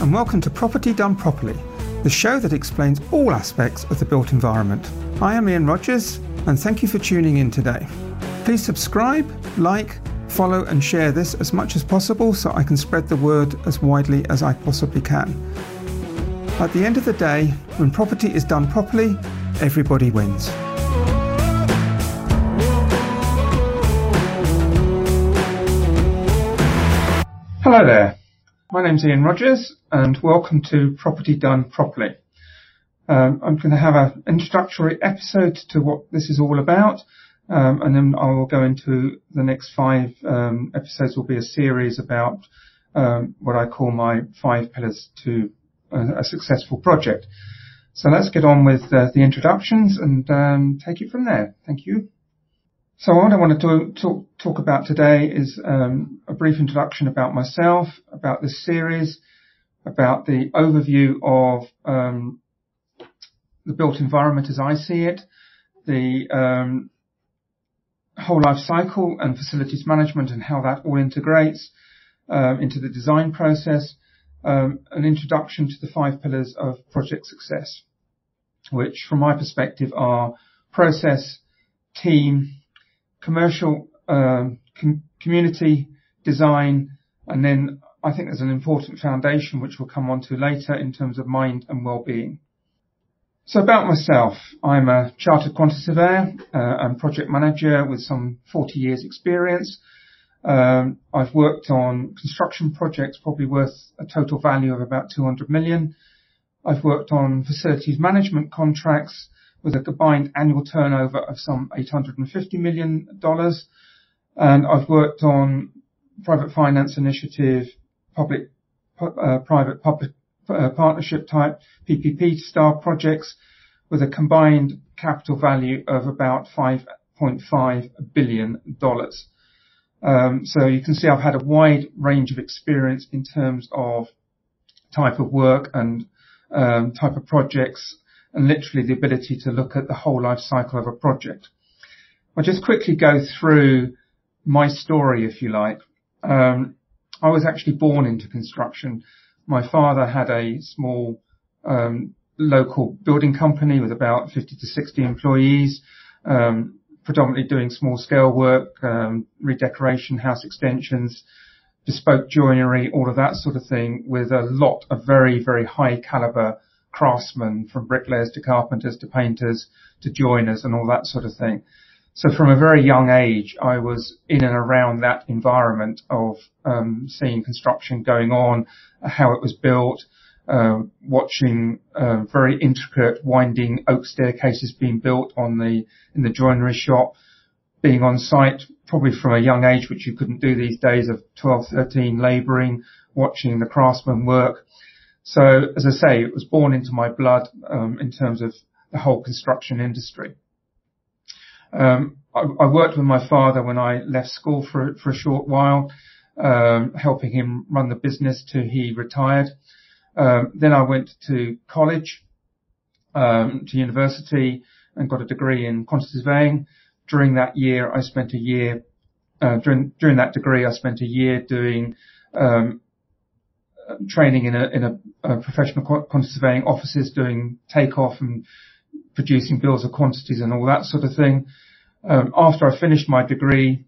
and welcome to Property Done Properly, the show that explains all aspects of the built environment. I am Ian Rogers, and thank you for tuning in today. Please subscribe, like, follow, and share this as much as possible so I can spread the word as widely as I possibly can. At the end of the day, when property is done properly, everybody wins. Hello there. My name's Ian Rogers and welcome to Property Done Properly. Um, I'm going to have an introductory episode to what this is all about um, and then I will go into the next five um, episodes will be a series about um, what I call my five pillars to a, a successful project. So let's get on with uh, the introductions and um, take it from there. Thank you. So what I want to talk, talk about today is um, a brief introduction about myself, about this series, about the overview of um, the built environment as I see it, the um, whole life cycle and facilities management and how that all integrates um, into the design process, um, an introduction to the five pillars of project success, which from my perspective are process, team, commercial um, com- community design, and then I think there's an important foundation which we'll come on to later in terms of mind and well-being. So about myself, I'm a chartered quantity surveyor uh, and project manager with some 40 years experience. Um, I've worked on construction projects probably worth a total value of about 200 million. I've worked on facilities management contracts with a combined annual turnover of some $850 million. And I've worked on private finance initiative, public, uh, private public uh, partnership type PPP style projects with a combined capital value of about $5.5 billion. Um, so you can see I've had a wide range of experience in terms of type of work and um, type of projects and literally the ability to look at the whole life cycle of a project. I'll just quickly go through my story, if you like. Um, I was actually born into construction. My father had a small um, local building company with about 50 to 60 employees, um, predominantly doing small scale work, um, redecoration, house extensions, bespoke joinery, all of that sort of thing, with a lot of very, very high caliber craftsmen from bricklayers to carpenters to painters to joiners and all that sort of thing. So from a very young age, I was in and around that environment of um, seeing construction going on, how it was built, uh, watching uh, very intricate winding oak staircases being built on the in the joinery shop, being on site probably from a young age, which you couldn't do these days of 12, 13, labouring, watching the craftsmen work. So as I say, it was born into my blood um, in terms of the whole construction industry. Um, I, I, worked with my father when I left school for for a short while, um, helping him run the business till he retired. Um, then I went to college, um, to university, and got a degree in quantity surveying. During that year, I spent a year uh, during during that degree, I spent a year doing um, training in a in a, a professional quantity surveying offices, doing takeoff and producing bills of quantities and all that sort of thing. Um, after I finished my degree,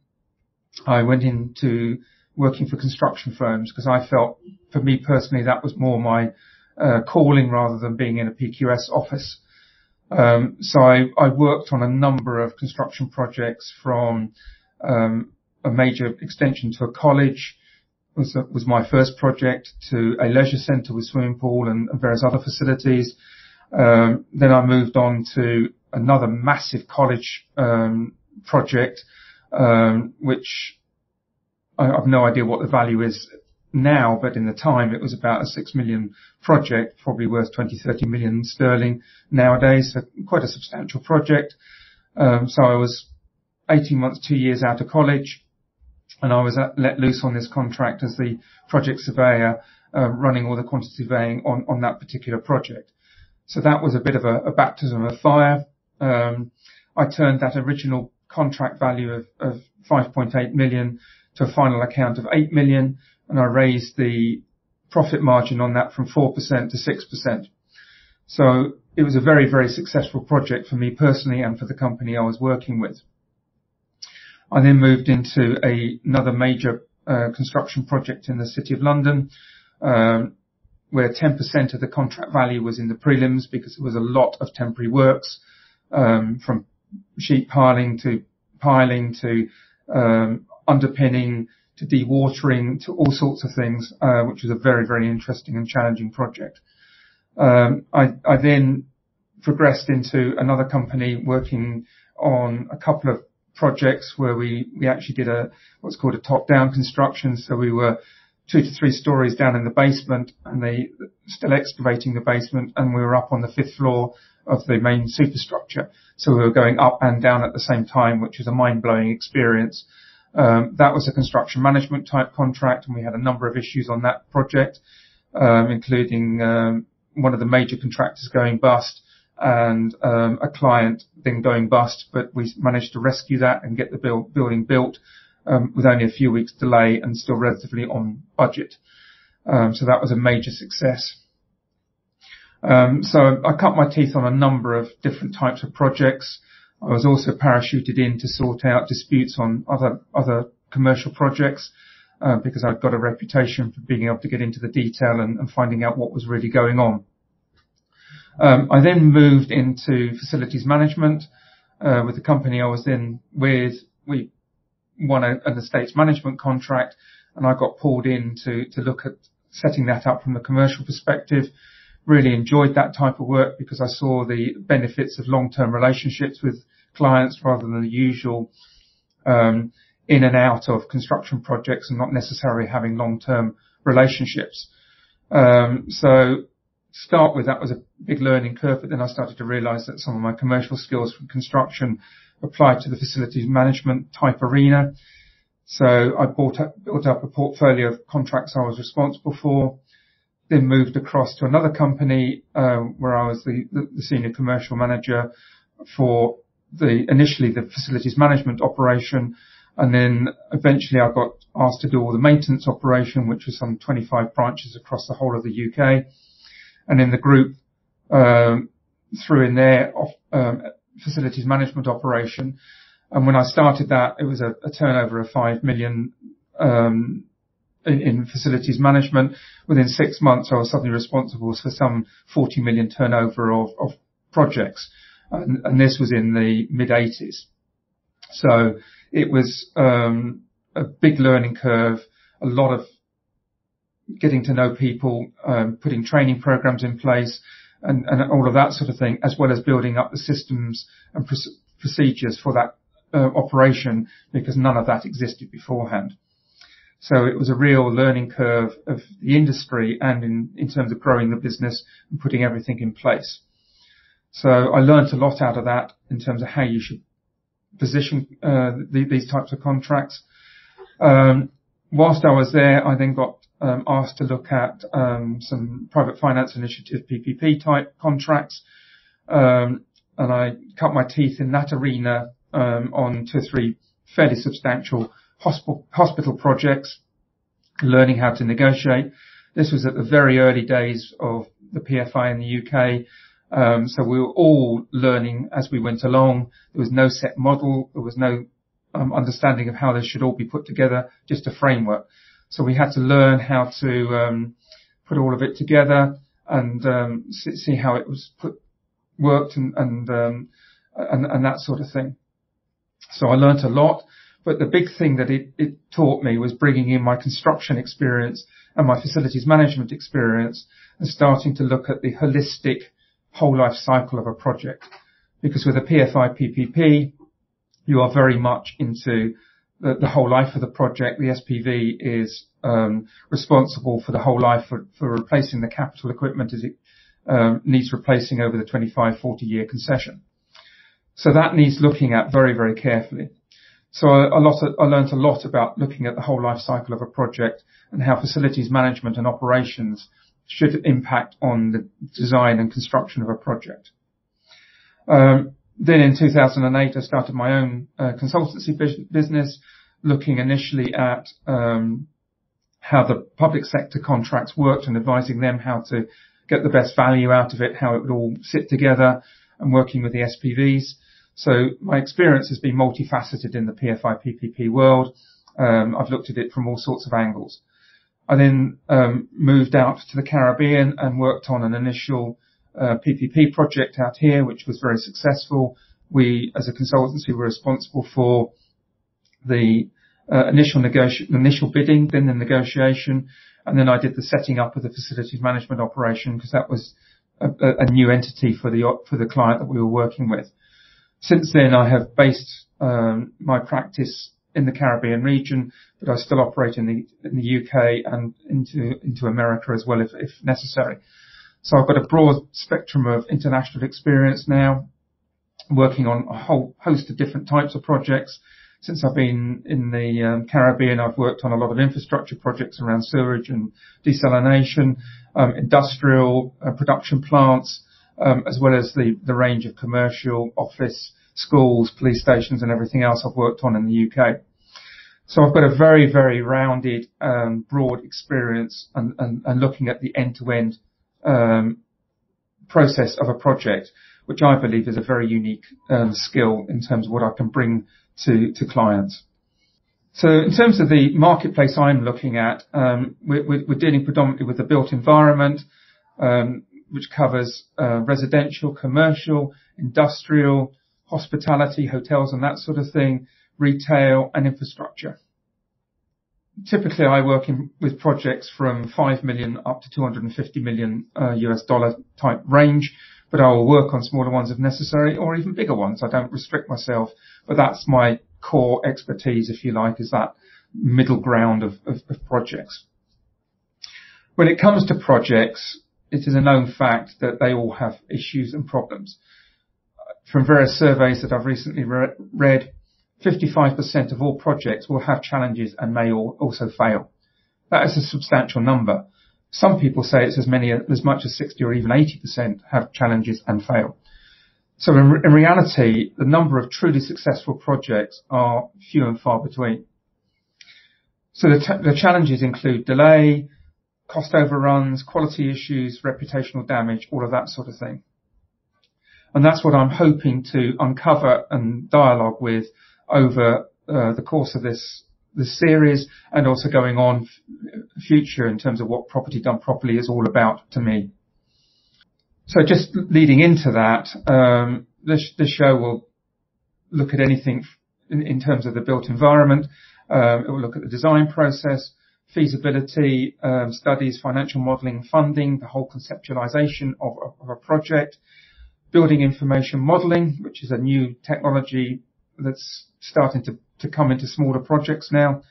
I went into working for construction firms because I felt, for me personally, that was more my uh, calling rather than being in a PQS office. Um, so I, I, worked on a number of construction projects from um, a major extension to a college was was my first project to a leisure centre with swimming pool and, and various other facilities. Um, then I moved on to another massive college um, project, um, which I have no idea what the value is now, but in the time it was about a 6 million project, probably worth 20, 30 million sterling nowadays. So quite a substantial project. Um, so I was 18 months, two years out of college, and I was let loose on this contract as the project surveyor, uh, running all the quantity surveying on, on that particular project. So that was a bit of a, a baptism of fire. Um, I turned that original contract value of, of 5.8 million to a final account of 8 million, and I raised the profit margin on that from 4% to 6%. So it was a very, very successful project for me personally and for the company I was working with. I then moved into another major construction project in the City of London, where 10% of the contract value was in the prelims because it was a lot of temporary works, um, from sheet piling to piling to um, underpinning to dewatering to all sorts of things, uh, which was a very, very interesting and challenging project. Um, I then progressed into another company working on a couple of projects where we actually did a what's called a top-down construction. So we were two to three stories down in the basement, and they still excavating the basement, and we were up on the fifth floor of the main superstructure. So we were going up and down at the same time, which was a mind-blowing experience. Um, that was a construction management type contract, and we had a number of issues on that project, um, including um, one of the major contractors going bust and a client then going bust, but we managed to rescue that and get the building built Um, with only a few weeks delay and still relatively on budget. Um, so that was a major success. Um, so I cut my teeth on a number of different types of projects. I was also parachuted in to sort out disputes on other other commercial projects, uh, because I'd got a reputation for being able to get into the detail and finding out what was really going on. I then moved into facilities management uh, with the company I was in with. We won an estates management contract, and I got pulled in to to look at setting that up from a commercial perspective. Really enjoyed that type of work because I saw the benefits of long-term relationships with clients rather than the usual um, in and out of construction projects and not necessarily having long-term relationships. Um, so start with, that was a big learning curve, but then I started to realize that some of my commercial skills from construction applied to the facilities management type arena. So I built up a portfolio of contracts I was responsible for, then moved across to another company, uh, where I was the senior commercial manager for the initially the facilities management operation, and then eventually I got asked to do all the maintenance operation, which was some 25 branches across the whole of the U.K. And in the group, um, threw in there facilities management operation. And when I started that, it was a turnover of 5 million um, in facilities management. Within six months, I was suddenly responsible for some 40 million turnover of projects. And this was in the mid 80s. So it was um, a big learning curve, a lot of getting to know people, um, putting training programs in place and all of that sort of thing, as well as building up the systems and procedures for that uh, operation because none of that existed beforehand. So it was a real learning curve of the industry and in terms of growing the business and putting everything in place. So I learned a lot out of that in terms of how you should position uh, these types of contracts. Um, whilst I was there, I then got Um, asked to look at um, some private finance initiative PPP type contracts. Um, and I cut my teeth in that arena, on two or three fairly substantial hospital projects, learning how to negotiate. This was at the very early days of the PFI in the U.K. So we were all learning as we went along. There was no set model. There was no understanding of how this should all be put together, just a framework. So we had to learn how to put all of it together and see how it was put, worked and um and that sort of thing. So I learned a lot, but the big thing that it taught me was bringing in my construction experience and my facilities management experience and starting to look at the holistic whole life cycle of a project. Because with a PFI PPP, you are very much into the whole life of the project. The SPV is um, responsible for the whole life for replacing the capital equipment as it um, needs replacing over the 25-40 year concession. So that needs looking at very, very carefully. So I learned a lot about looking at the whole life cycle of a project and how facilities management and operations should impact on the design and construction of a project. Um, Then in 2008, I started my own consultancy business, looking initially at how the public sector contracts worked and advising them how to get the best value out of it, how it would all sit together, and working with the SPVs. So my experience has been multifaceted in the PFI PPP world. Um, I've looked at it from all sorts of angles. I then um, moved out to the Caribbean and worked on an initial PPP project out here, which was very successful. We, as a consultancy, were responsible for the uh, initial negoti- initial bidding, then the negotiation, and then I did the setting up of the facilities management operation because that was a, a, new entity for the for the client that we were working with. Since then, I have based um, my practice in the Caribbean region, but I still operate in the in the UK and into into America as well if, if necessary. So I've got a broad spectrum of international experience now, working on a whole host of different types of projects. Since I've been in the um, Caribbean, I've worked on a lot of infrastructure projects around sewerage and desalination, um, industrial uh, production plants, um, as well as the, the range of commercial, office, schools, police stations, and everything else I've worked on in the UK. So I've got a very, very rounded, um, broad experience and, and, and, looking at the end-to-end um, process of a project, which I believe is a very unique um, skill in terms of what I can bring to, to clients. So in terms of the marketplace I'm looking at, um, we're, we're, dealing predominantly with the built environment, um, which covers uh, residential, commercial, industrial, hospitality, hotels and that sort of thing, retail and infrastructure. Typically, I work in, with projects from 5 million up to 250 million uh, US dollar type range, but I will work on smaller ones if necessary or even bigger ones. I don't restrict myself, but that's my core expertise, if you like, is that middle ground of, of, of projects. When it comes to projects, it is a known fact that they all have issues and problems. From various surveys that I've recently re- read, 55% of all projects will have challenges and may also fail. That is a substantial number. Some people say it's as many as much as 60 or even 80% have challenges and fail. So in, in reality, the number of truly successful projects are few and far between. So the, t- the challenges include delay, cost overruns, quality issues, reputational damage, all of that sort of thing. And that's what I'm hoping to uncover and dialogue with over uh, the course of this this series and also going on f- future in terms of what property done properly is all about to me. So just leading into that, um, this, this show will look at anything in, in terms of the built environment. Um, it will look at the design process, feasibility um, studies, financial modelling, funding, the whole conceptualisation of, of, of a project, building information modelling, which is a new technology that's starting to, to come into smaller projects now.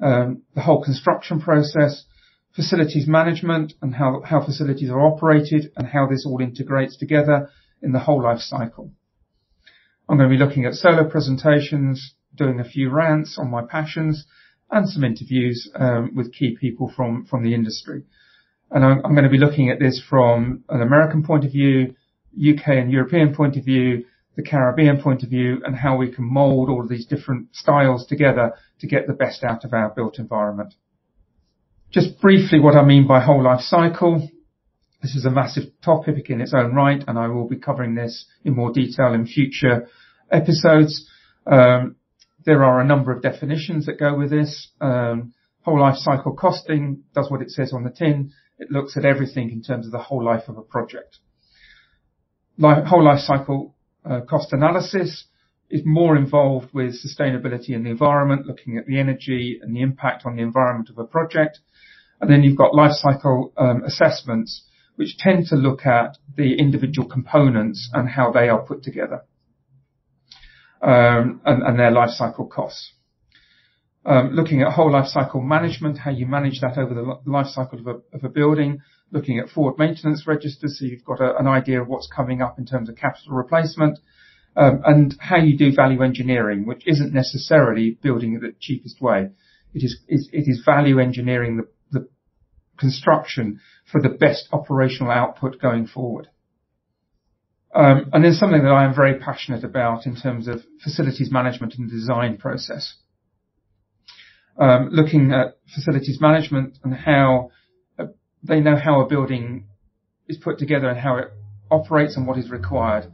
Um, the whole construction process, facilities management and how, how facilities are operated and how this all integrates together in the whole life cycle. I'm going to be looking at solo presentations, doing a few rants on my passions and some interviews um, with key people from, from the industry. And I'm, I'm going to be looking at this from an American point of view, UK and European point of view, the Caribbean point of view and how we can mold all of these different styles together to get the best out of our built environment. Just briefly what I mean by whole life cycle. This is a massive topic in its own right and I will be covering this in more detail in future episodes. Um, there are a number of definitions that go with this. Um, whole life cycle costing does what it says on the tin. It looks at everything in terms of the whole life of a project. Life, whole life cycle cost analysis is more involved with sustainability and the environment, looking at the energy and the impact on the environment of a project. And then you've got life cycle um, assessments, which tend to look at the individual components and how they are put together, um, and, and, their life cycle costs. Um, looking at whole life cycle management, how you manage that over the life cycle of a, of a building, looking at forward maintenance registers, so you've got a, an idea of what's coming up in terms of capital replacement, um, and how you do value engineering, which isn't necessarily building the cheapest way. It is, it is value engineering the, the construction for the best operational output going forward. Um, and then something that I am very passionate about in terms of facilities management and design process. Um, looking at facilities management and how uh, they know how a building is put together and how it operates and what is required.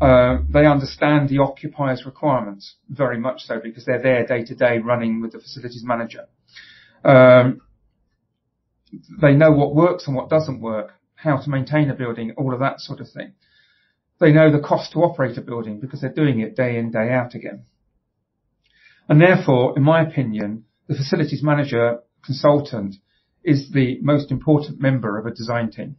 Uh, they understand the occupier's requirements very much so because they're there day to day running with the facilities manager. Um, they know what works and what doesn't work, how to maintain a building, all of that sort of thing. They know the cost to operate a building because they're doing it day in, day out again. And therefore, in my opinion, the facilities manager consultant is the most important member of a design team.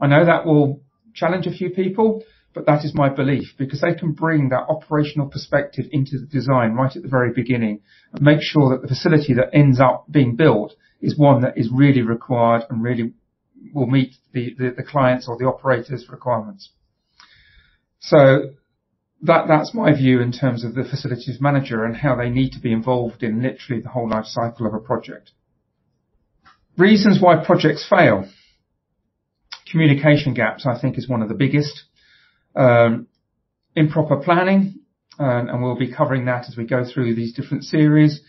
I know that will challenge a few people, but that is my belief because they can bring that operational perspective into the design right at the very beginning and make sure that the facility that ends up being built is one that is really required and really will meet the, the, the clients or the operator's requirements. So that, that's my view in terms of the facilities manager and how they need to be involved in literally the whole life cycle of a project. Reasons why projects fail. Communication gaps, I think, is one of the biggest. Um, improper planning, and, and we'll be covering that as we go through these different series.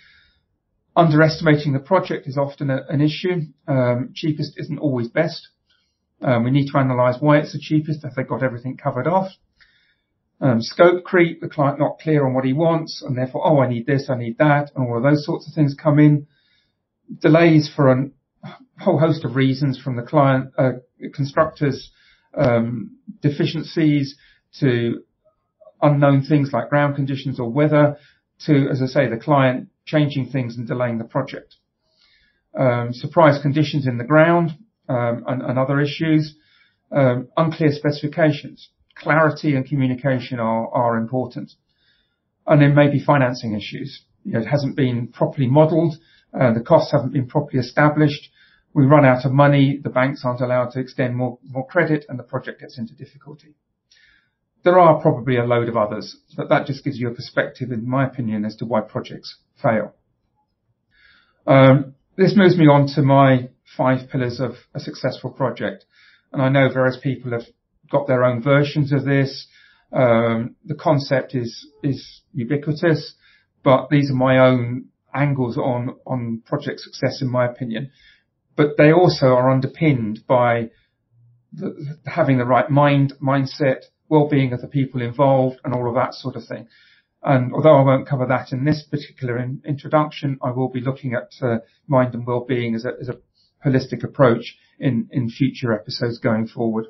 Underestimating the project is often a, an issue. Um, cheapest isn't always best. Um, we need to analyse why it's the cheapest if they've got everything covered off. Um, scope creep, the client not clear on what he wants, and therefore, oh, I need this, I need that, and all of those sorts of things come in. Delays for a whole host of reasons from the client, uh, constructors, um, deficiencies to unknown things like ground conditions or weather to, as I say, the client changing things and delaying the project. Um, surprise conditions in the ground and, other issues. Unclear specifications clarity and communication are, are important. And then maybe financing issues. You know, it hasn't been properly modeled, uh, the costs haven't been properly established. We run out of money, the banks aren't allowed to extend more, more credit, and the project gets into difficulty. There are probably a load of others, but that just gives you a perspective, in my opinion, as to why projects fail. Um, this moves me on to my five pillars of a successful project. And I know various people have got their own versions of this. Um, the concept is is ubiquitous, but these are my own angles on on project success, in my opinion. But they also are underpinned by the, having the right mind mindset, well-being of the people involved, and all of that sort of thing. And although I won't cover that in this particular in, introduction, I will be looking at uh, mind and well-being as a, as a holistic approach in, in future episodes going forward.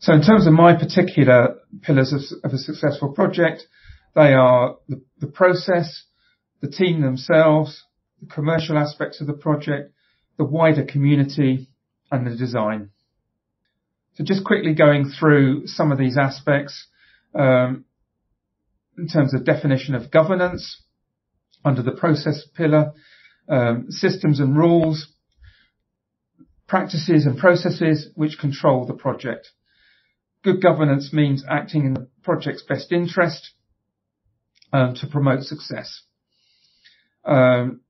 So in terms of my particular pillars of, of a successful project, they are the, the, process, the team themselves, the commercial aspects of the project, the wider community, and the design. So just quickly going through some of these aspects um, in terms of definition of governance under the process pillar, um, systems and rules, practices and processes which control the project. Good governance means acting in the project's best interest um, to promote success. Um,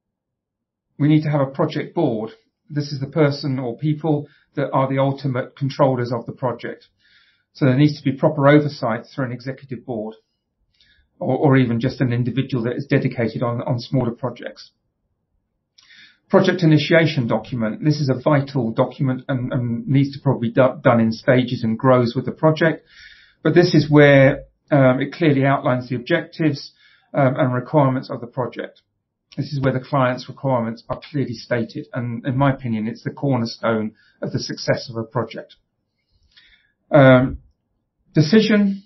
we need to have a project board. This is the person or people that are the ultimate controllers of the project. So there needs to be proper oversight through an executive board or, or even just an individual that is dedicated on, on smaller projects project initiation document. This is a vital document and, and needs to probably be do, done in stages and grows with the project. But this is where um, it clearly outlines the objectives um, and requirements of the project. This is where the client's requirements are clearly stated, and in my opinion, it's the cornerstone of the success of a project. Um, decision,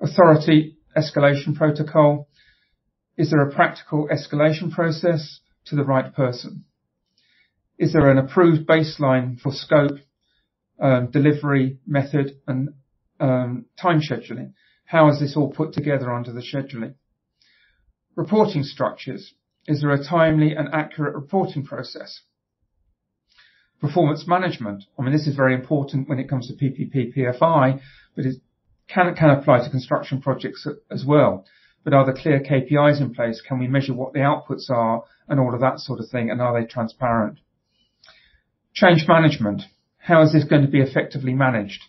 authority, escalation protocol. Is there a practical escalation process to the right person? Is there an approved baseline for scope, um, delivery, method, and um, time scheduling? How is this all put together under the scheduling? Reporting structures. Is there a timely and accurate reporting process? Performance management. I mean, this is very important when it comes to PPP, PFI, but it can, can apply to construction projects as well. But are there clear KPIs in place? Can we measure what the outputs are and all of that sort of thing? And are they transparent? Change management. How is this going to be effectively managed?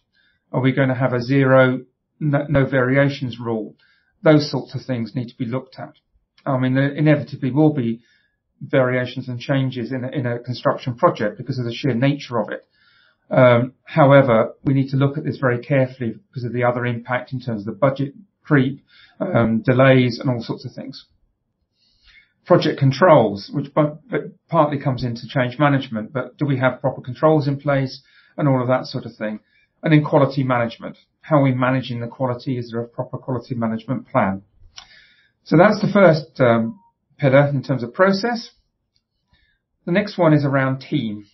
Are we going to have a zero, no, no variations rule? Those sorts of things need to be looked at. I mean, there inevitably will be variations and changes in a, in a construction project because of the sheer nature of it. Um, however, we need to look at this very carefully because of the other impact in terms of the budget creep, um, delays, and all sorts of things. Project controls, which partly comes into change management, but do we have proper controls in place and all of that sort of thing? And in quality management, how are we managing the quality? Is there a proper quality management plan? So that's the first um, pillar in terms of process. The next one is around team.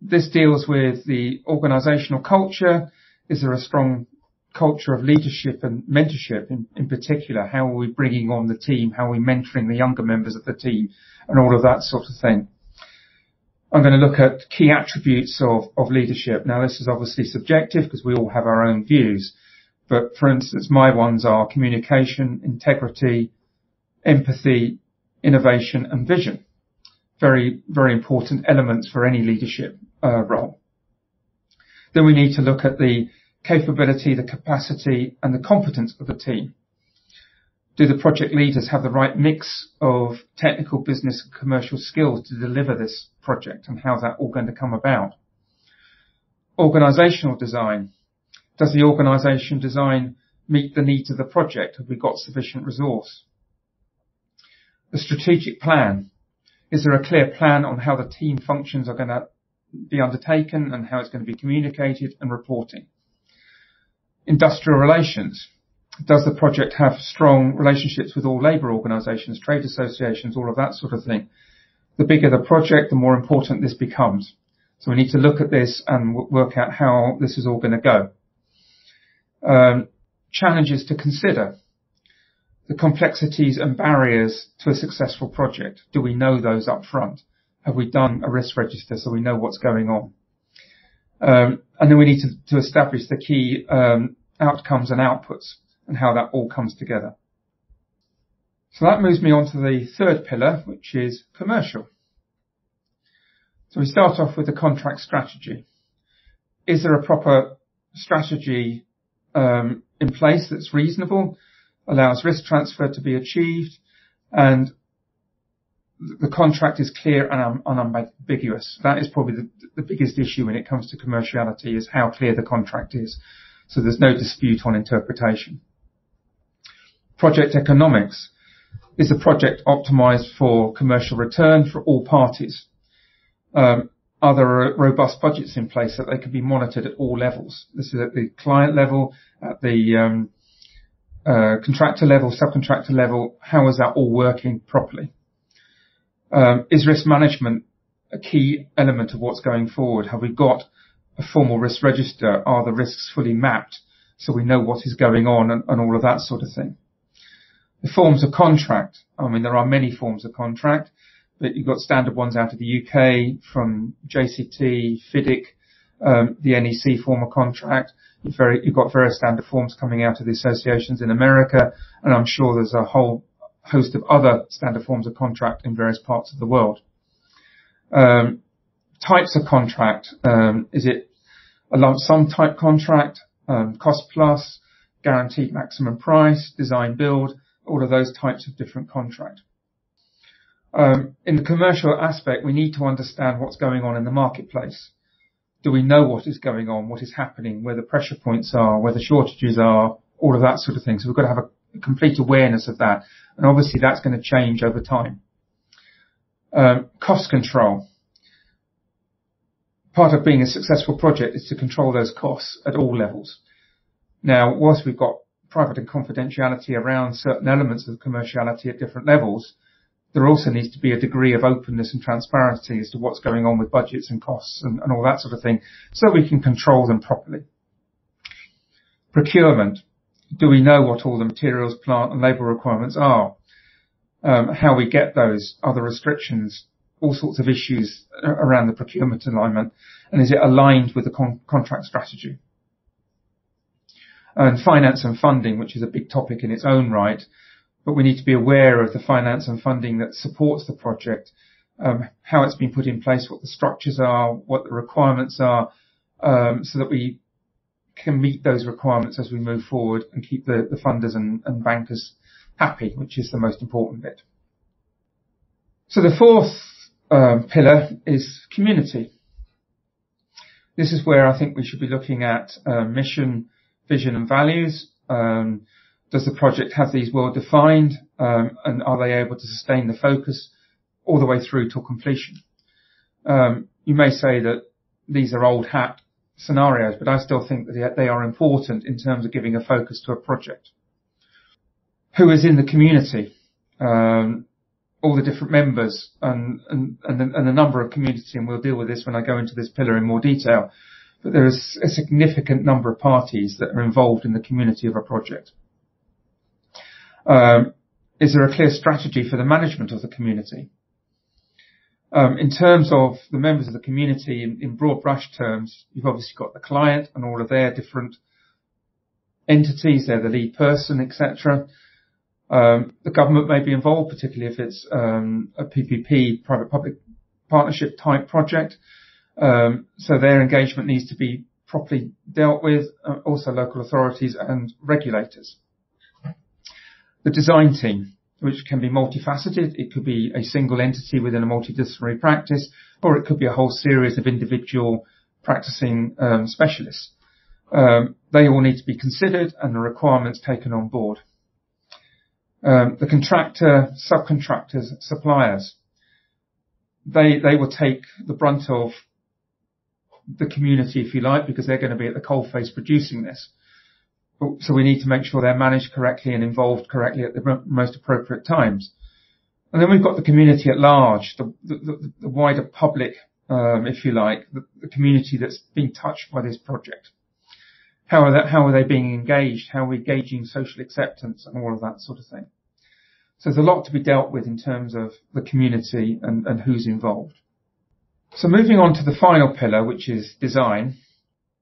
This deals with the organizational culture. Is there a strong culture of leadership and mentorship in, in particular? How are we bringing on the team? How are we mentoring the younger members of the team and all of that sort of thing? I'm going to look at key attributes of, of leadership. Now, this is obviously subjective because we all have our own views. But for instance, my ones are communication, integrity, empathy, innovation and vision. Very, very important elements for any leadership uh, role. Then we need to look at the capability, the capacity and the competence of the team. Do the project leaders have the right mix of technical, business and commercial skills to deliver this project and how's that all going to come about? Organizational design. Does the organization design meet the needs of the project? Have we got sufficient resource? The strategic plan. Is there a clear plan on how the team functions are going to be undertaken and how it's going to be communicated and reporting? Industrial relations. Does the project have strong relationships with all labour organisations, trade associations, all of that sort of thing? The bigger the project, the more important this becomes. So we need to look at this and work out how this is all going to go. Um, challenges to consider. The complexities and barriers to a successful project. Do we know those up front? Have we done a risk register so we know what's going on? Um, and then we need to, to establish the key um, outcomes and outputs and how that all comes together. So that moves me on to the third pillar, which is commercial. So we start off with the contract strategy. Is there a proper strategy um, in place that's reasonable, allows risk transfer to be achieved, and the contract is clear and unambiguous. That is probably the, biggest issue when it comes to commerciality is how clear the contract is. So there's no dispute on interpretation. Project economics. Is the project optimized for commercial return for all parties? Um, are there robust budgets in place that they can be monitored at all levels? This is at the client level, at the um, uh, contractor level, subcontractor level. How is that all working properly? Um, is risk management a key element of what's going forward? Have we got a formal risk register? Are the risks fully mapped so we know what is going on and, and all of that sort of thing? The forms of contract. I mean, there are many forms of contract but you've got standard ones out of the UK from JCT, FIDIC, um, the NEC form of contract. You've, very, you've got various standard forms coming out of the associations in America, and I'm sure there's a whole host of other standard forms of contract in various parts of the world. Um, types of contract, um, is it a lump sum type contract, um, cost plus, guaranteed maximum price, design build, all of those types of different contract. Um, in the commercial aspect, we need to understand what's going on in the marketplace. Do we know what is going on, what is happening, where the pressure points are, where the shortages are, all of that sort of thing. So we've got to have a complete awareness of that. And obviously that's going to change over time. Um, cost control. Part of being a successful project is to control those costs at all levels. Now, whilst we've got private and confidentiality around certain elements of commerciality at different levels, there also needs to be a degree of openness and transparency as to what's going on with budgets and costs and, and all that sort of thing, so we can control them properly. Procurement. Do we know what all the materials, plant and labour requirements are? Um, how we get those, other restrictions, all sorts of issues around the procurement alignment, and is it aligned with the con- contract strategy? And finance and funding, which is a big topic in its own right, but we need to be aware of the finance and funding that supports the project, um, how it's been put in place, what the structures are, what the requirements are, um, so that we can meet those requirements as we move forward and keep the, the funders and, and bankers happy, which is the most important bit. So the fourth um, pillar is community. This is where I think we should be looking at uh, mission, vision and values. Um, does the project have these well defined um, and are they able to sustain the focus all the way through to completion? Um, you may say that these are old hat scenarios, but I still think that they are important in terms of giving a focus to a project. Who is in the community? Um, all the different members and, and, and, the, and the number of community, and we'll deal with this when I go into this pillar in more detail. But there is a significant number of parties that are involved in the community of a project. Um, is there a clear strategy for the management of the community? Um, in terms of the members of the community, in, in broad brush terms, you've obviously got the client and all of their different entities. They're the lead person, etc. Um, the government may be involved, particularly if it's um, a PPP, private-public partnership type project. Um, so their engagement needs to be properly dealt with. Uh, also, local authorities and regulators. The design team, which can be multifaceted. It could be a single entity within a multidisciplinary practice, or it could be a whole series of individual practicing um, specialists. Um, they all need to be considered and the requirements taken on board. Um, the contractor, subcontractors, suppliers, they they will take the brunt of the community, if you like, because they're going to be at the coalface producing this. So we need to make sure they're managed correctly and involved correctly at the most appropriate times. And then we've got the community at large, the, the, the wider public, um, if you like, the, the, community that's been touched by this project. How are, that, how are they being engaged? How are we gauging social acceptance and all of that sort of thing? So there's a lot to be dealt with in terms of the community and, and who's involved. So moving on to the final pillar, which is design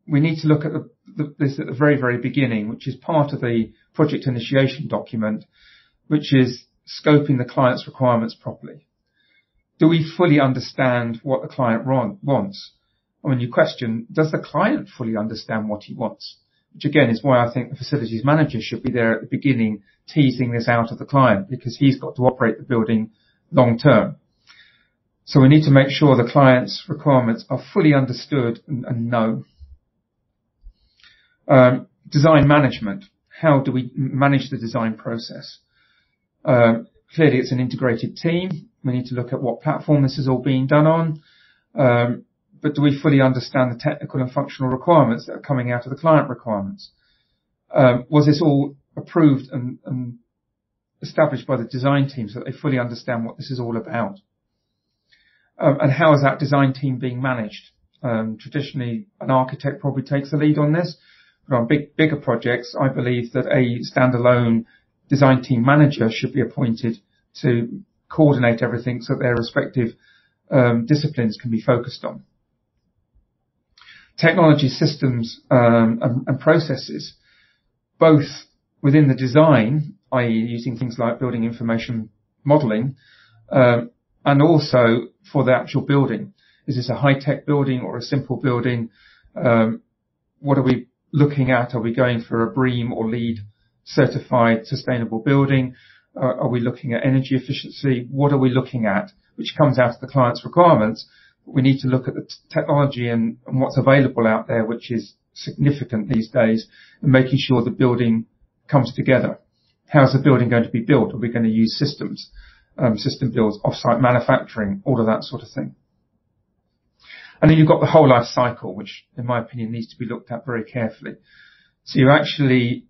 we need to look at the, the, this at the very, very beginning, which is part of the project initiation document, which is scoping the client's requirements properly. Do we fully understand what the client wants? I mean, you question, does the client fully understand what he wants? Which again is why I think the facilities manager should be there at the beginning, teasing this out of the client, because he's got to operate the building long term. So we need to make sure the client's requirements are fully understood and, and known. Um, design management. How do we manage the design process? Um, clearly, it's an integrated team. We need to look at what platform this is all being done on. Um, but do we fully understand the technical and functional requirements that are coming out of the client requirements? Was this all approved and established by the design team so that they fully understand what this is all about? And how is that design team being managed? Traditionally, an architect probably takes the lead on this, on big, bigger projects, I believe that a standalone design team manager should be appointed to coordinate everything so that their respective um, disciplines can be focused on. Technology systems um, and, and, processes, both within the design, i.e. using things like building information modeling, um, and also for the actual building. Is this a high-tech building or a simple building? Um, what are we looking at? Are we going for a BREEAM or LEED certified sustainable building? Uh, are we looking at energy efficiency? What are we looking at? Which comes out of the client's requirements. We need to look at the technology and what's available out there, which is significant these days, and making sure the building comes together. How's the building going to be built? Are we going to use systems, um, system builds, off-site manufacturing, all of that sort of thing? And then you've got the whole life cycle, which in my opinion needs to be looked at very carefully. So you're actually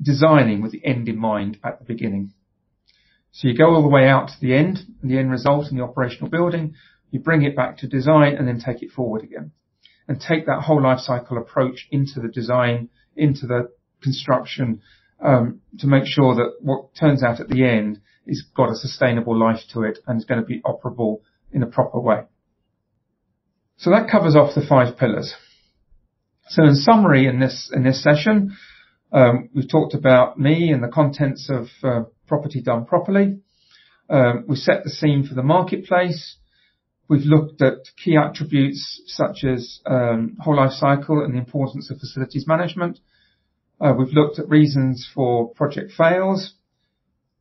designing with the end in mind at the beginning. So you go all the way out to the end, the end result in the operational building, you bring it back to design and then take it forward again. And take that whole life cycle approach into the design, into the construction, um, to make sure that what turns out at the end is got a sustainable life to it and is going to be operable in a proper way. So that covers off the five pillars. So in summary, in this in this session, um, we've talked about me and the contents of uh, property done properly. Um, we set the scene for the marketplace. We've looked at key attributes such as um, whole life cycle and the importance of facilities management. Uh, we've looked at reasons for project fails.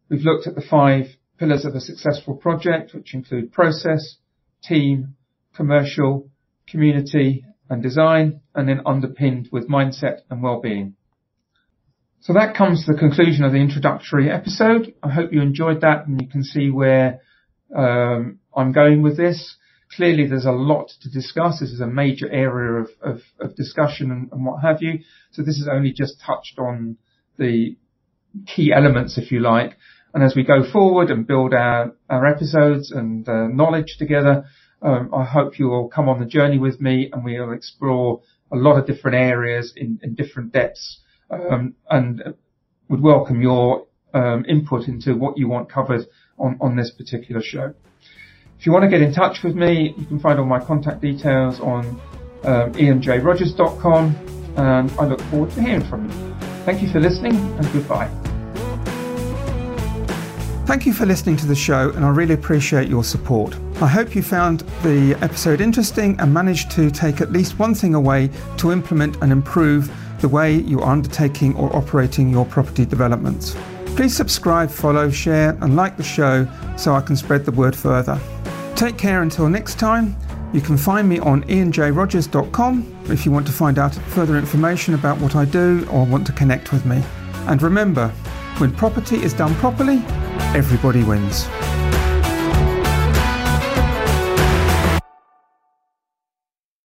We've looked at the five pillars of a successful project, which include process, team, commercial, community, and design, and then underpinned with mindset and well-being. So that comes to the conclusion of the introductory episode. I hope you enjoyed that and you can see where um, I'm going with this. Clearly, there's a lot to discuss. This is a major area of, of, of discussion and, and, what have you. So this is only just touched on the key elements, if you like. And as we go forward and build our, our episodes and uh, knowledge together, um, I hope you will come on the journey with me and we'll explore a lot of different areas in, in different depths um, and would welcome your um, input into what you want covered on, on this particular show. If you want to get in touch with me, you can find all my contact details on um, ianjrogers.com and I look forward to hearing from you. Thank you for listening and goodbye. Thank you for listening to the show, and I really appreciate your support. I hope you found the episode interesting and managed to take at least one thing away to implement and improve the way you are undertaking or operating your property developments. Please subscribe, follow, share, and like the show so I can spread the word further. Take care until next time. You can find me on ianjrogers.com if you want to find out further information about what I do or want to connect with me. And remember, when property is done properly, everybody wins.